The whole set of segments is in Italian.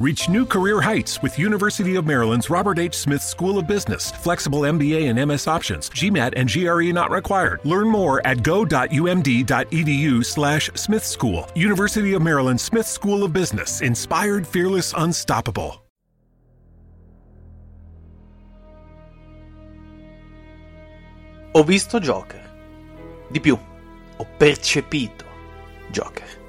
Reach new career heights with University of Maryland's Robert H. Smith School of Business. Flexible MBA and MS options. GMAT and GRE not required. Learn more at go.umd.edu slash Smith School. University of Maryland Smith School of Business. Inspired, fearless, unstoppable. Ho visto Joker. Di più, ho percepito Joker.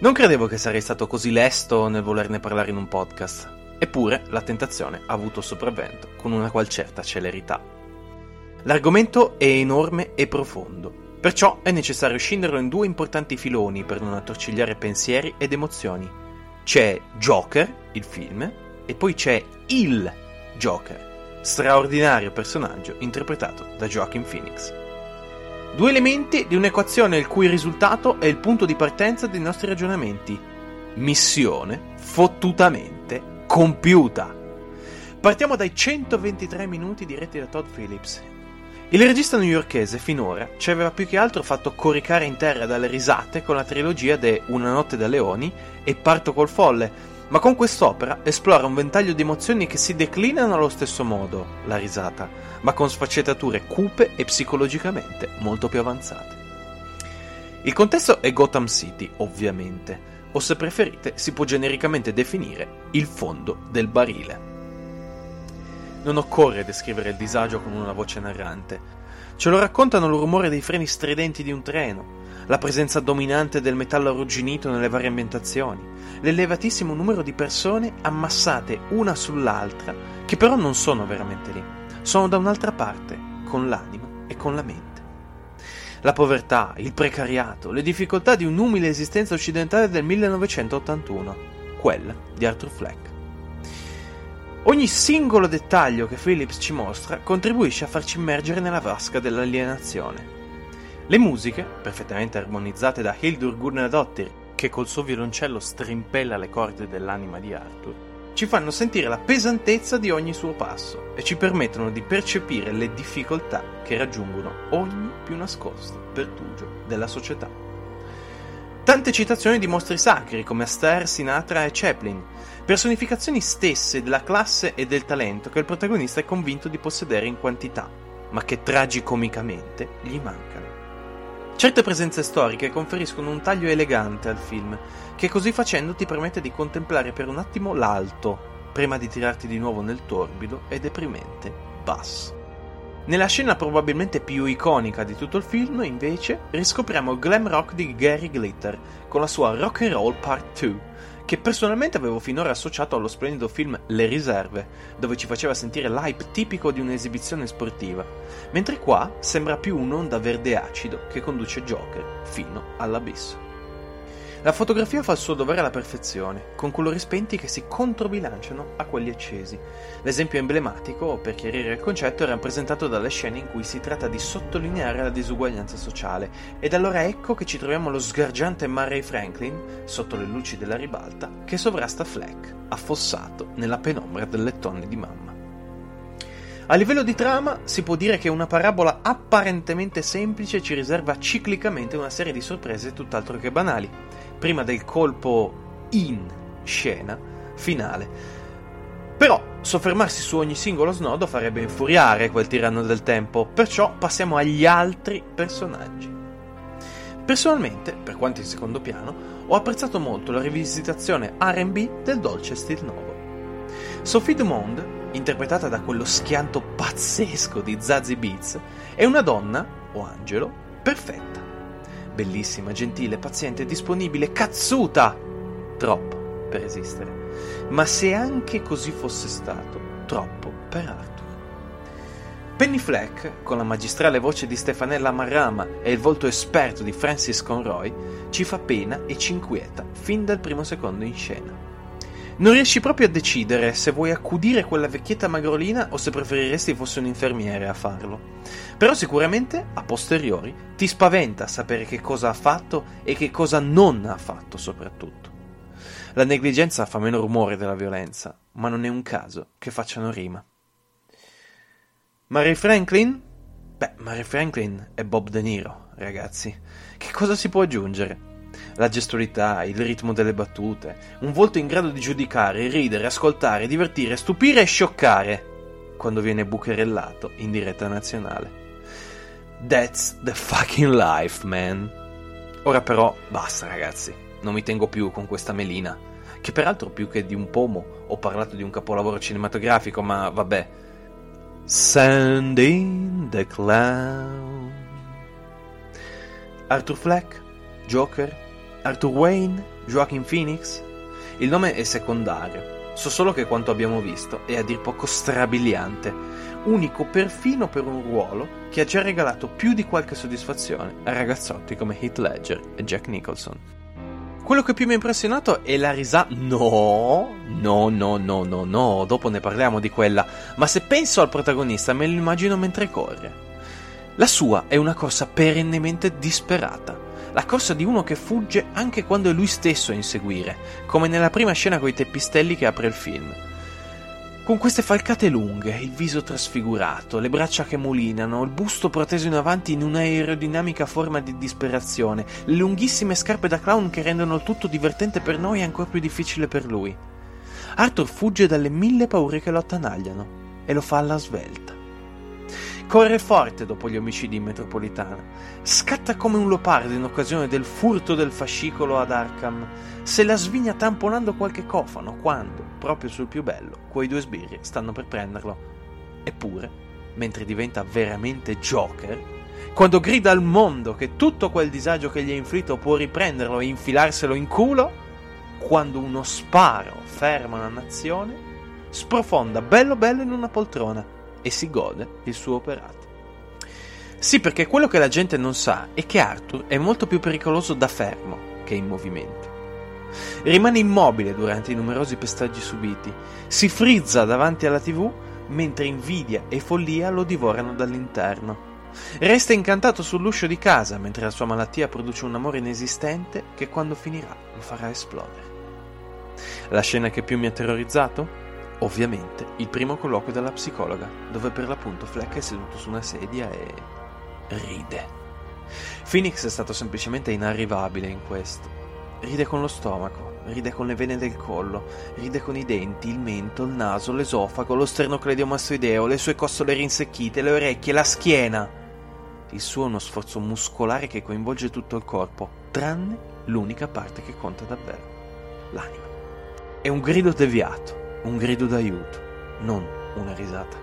Non credevo che sarei stato così lesto nel volerne parlare in un podcast, eppure la tentazione ha avuto sopravvento con una qual certa celerità. L'argomento è enorme e profondo, perciò è necessario scinderlo in due importanti filoni per non attorcigliare pensieri ed emozioni. C'è Joker, il film, e poi c'è il Joker, straordinario personaggio interpretato da Joaquin Phoenix. Due elementi di un'equazione il cui risultato è il punto di partenza dei nostri ragionamenti. Missione fottutamente compiuta. Partiamo dai 123 minuti diretti da Todd Phillips. Il regista newyorkese finora ci aveva più che altro fatto coricare in terra dalle risate con la trilogia de Una notte da leoni e Parto col folle, ma con quest'opera esplora un ventaglio di emozioni che si declinano allo stesso modo, la risata, ma con sfaccettature cupe e psicologicamente molto più avanzate. Il contesto è Gotham City, ovviamente, o se preferite si può genericamente definire il fondo del barile. Non occorre descrivere il disagio con una voce narrante. Ce lo raccontano il rumore dei freni stridenti di un treno, la presenza dominante del metallo arrugginito nelle varie ambientazioni, l'elevatissimo numero di persone ammassate una sull'altra che però non sono veramente lì, sono da un'altra parte, con l'anima e con la mente. La povertà, il precariato, le difficoltà di un'umile esistenza occidentale del 1981, quella di Arthur Fleck. Ogni singolo dettaglio che Phillips ci mostra contribuisce a farci immergere nella vasca dell'alienazione le musiche, perfettamente armonizzate da Hildur Gurnadottir, che col suo violoncello strimpella le corde dell'anima di Arthur, ci fanno sentire la pesantezza di ogni suo passo e ci permettono di percepire le difficoltà che raggiungono ogni più nascosto pertugio della società. Tante citazioni di mostri sacri come Astaire, Sinatra e Chaplin, personificazioni stesse della classe e del talento che il protagonista è convinto di possedere in quantità, ma che tragicomicamente gli mancano. Certe presenze storiche conferiscono un taglio elegante al film, che così facendo ti permette di contemplare per un attimo l'alto, prima di tirarti di nuovo nel torbido e deprimente basso. Nella scena probabilmente più iconica di tutto il film, invece, riscopriamo il glam rock di Gary Glitter, con la sua Rock and Roll Part 2, che personalmente avevo finora associato allo splendido film Le riserve, dove ci faceva sentire l'hype tipico di un'esibizione sportiva, mentre qua sembra più un'onda verde acido che conduce Joker fino all'abisso. La fotografia fa il suo dovere alla perfezione, con colori spenti che si controbilanciano a quelli accesi. L'esempio emblematico, per chiarire il concetto, è rappresentato dalle scene in cui si tratta di sottolineare la disuguaglianza sociale, ed allora ecco che ci troviamo lo sgargiante Murray Franklin, sotto le luci della ribalta, che sovrasta Fleck, affossato nella penombra del lettone di mamma. A livello di trama si può dire che una parabola apparentemente semplice ci riserva ciclicamente una serie di sorprese tutt'altro che banali prima del colpo in scena finale. Però soffermarsi su ogni singolo snodo farebbe infuriare quel tiranno del tempo, perciò passiamo agli altri personaggi. Personalmente, per quanto in secondo piano, ho apprezzato molto la rivisitazione RB del dolce stil nuovo. Sophie Dumond, interpretata da quello schianto pazzesco di Zazie Beats, è una donna, o angelo, perfetta Bellissima, gentile, paziente, disponibile, cazzuta! Troppo per esistere. Ma se anche così fosse stato, troppo per Arthur. Penny Fleck, con la magistrale voce di Stefanella Marrama e il volto esperto di Francis Conroy, ci fa pena e ci inquieta fin dal primo secondo in scena. Non riesci proprio a decidere se vuoi accudire quella vecchietta magrolina o se preferiresti fosse un infermiere a farlo. Però sicuramente, a posteriori, ti spaventa sapere che cosa ha fatto e che cosa non ha fatto soprattutto. La negligenza fa meno rumore della violenza, ma non è un caso che facciano rima. Mary Franklin? Beh, Mary Franklin è Bob De Niro, ragazzi. Che cosa si può aggiungere? La gestualità, il ritmo delle battute, un volto in grado di giudicare, ridere, ascoltare, divertire, stupire e scioccare quando viene bucherellato in diretta nazionale. That's the fucking life, man. Ora però basta ragazzi, non mi tengo più con questa melina, che peraltro più che di un pomo ho parlato di un capolavoro cinematografico, ma vabbè. Send in the clown. Arthur Fleck, Joker, Arthur Wayne, Joaquin Phoenix? Il nome è secondario. So solo che quanto abbiamo visto è a dir poco strabiliante, unico perfino per un ruolo che ha già regalato più di qualche soddisfazione a ragazzotti come Heath Ledger e Jack Nicholson. Quello che più mi ha impressionato è la risata. No, no, no, no, no, no, dopo ne parliamo di quella. Ma se penso al protagonista, me lo immagino mentre corre. La sua è una corsa perennemente disperata la corsa di uno che fugge anche quando è lui stesso a inseguire, come nella prima scena coi teppistelli che apre il film. Con queste falcate lunghe, il viso trasfigurato, le braccia che mulinano, il busto proteso in avanti in un'aerodinamica forma di disperazione, le lunghissime scarpe da clown che rendono il tutto divertente per noi e ancora più difficile per lui. Arthur fugge dalle mille paure che lo attanagliano e lo fa alla svelta. Corre forte dopo gli omicidi in metropolitana. Scatta come un leopardo in occasione del furto del fascicolo ad Arkham. Se la svigna tamponando qualche cofano quando, proprio sul più bello, quei due sbirri stanno per prenderlo. Eppure, mentre diventa veramente Joker, quando grida al mondo che tutto quel disagio che gli è inflitto può riprenderlo e infilarselo in culo, quando uno sparo ferma una nazione, sprofonda bello bello in una poltrona e si gode il suo operato. Sì, perché quello che la gente non sa è che Arthur è molto più pericoloso da fermo che in movimento. Rimane immobile durante i numerosi pestaggi subiti, si frizza davanti alla tv mentre invidia e follia lo divorano dall'interno. Resta incantato sull'uscio di casa mentre la sua malattia produce un amore inesistente che quando finirà lo farà esplodere. La scena che più mi ha terrorizzato? Ovviamente il primo colloquio della psicologa, dove per l'appunto Fleck è seduto su una sedia e ride. Phoenix è stato semplicemente inarrivabile in questo. Ride con lo stomaco, ride con le vene del collo, ride con i denti, il mento, il naso, l'esofago, lo sternocledio massoideo, le sue costole rinsecchite, le orecchie, la schiena. Il suo è uno sforzo muscolare che coinvolge tutto il corpo, tranne l'unica parte che conta davvero, l'anima. È un grido deviato, un grido d'aiuto, non una risata.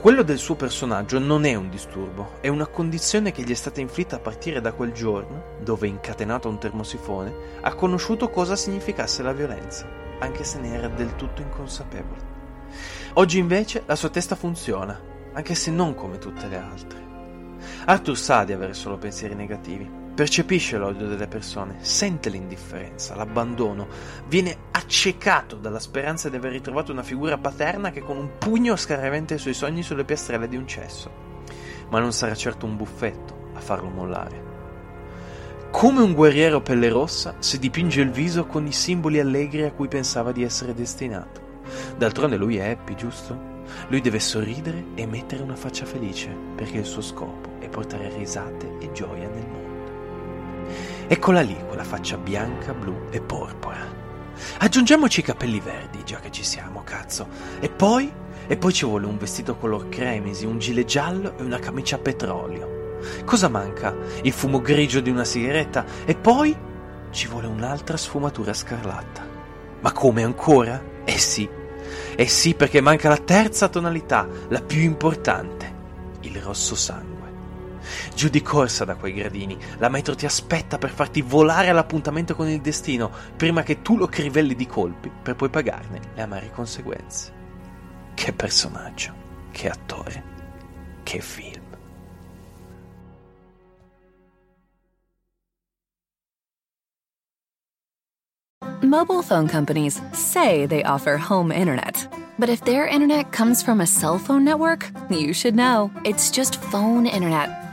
Quello del suo personaggio non è un disturbo, è una condizione che gli è stata inflitta a partire da quel giorno, dove, incatenato a un termosifone, ha conosciuto cosa significasse la violenza, anche se ne era del tutto inconsapevole. Oggi invece la sua testa funziona, anche se non come tutte le altre. Arthur sa di avere solo pensieri negativi, Percepisce l'odio delle persone, sente l'indifferenza, l'abbandono, viene accecato dalla speranza di aver ritrovato una figura paterna che con un pugno scaraventa i suoi sogni sulle piastrelle di un cesso. Ma non sarà certo un buffetto a farlo mollare. Come un guerriero pelle rossa si dipinge il viso con i simboli allegri a cui pensava di essere destinato. D'altronde lui è happy, giusto? Lui deve sorridere e mettere una faccia felice, perché il suo scopo è portare risate e gioia nel mondo. Eccola lì, quella faccia bianca, blu e porpora. Aggiungiamoci i capelli verdi, già che ci siamo, cazzo. E poi? E poi ci vuole un vestito color cremisi, un gilet giallo e una camicia a petrolio. Cosa manca? Il fumo grigio di una sigaretta e poi ci vuole un'altra sfumatura scarlatta. Ma come ancora? Eh sì. Eh sì, perché manca la terza tonalità, la più importante, il rosso sangue. Giù di corsa da quei gradini, la metro ti aspetta per farti volare all'appuntamento con il destino, prima che tu lo crivelli di colpi per poi pagarne le amare conseguenze. Che personaggio, che attore, che film. Mobile phone companies say they offer home internet. But if their internet comes from a cell phone network, you should know. It's just phone internet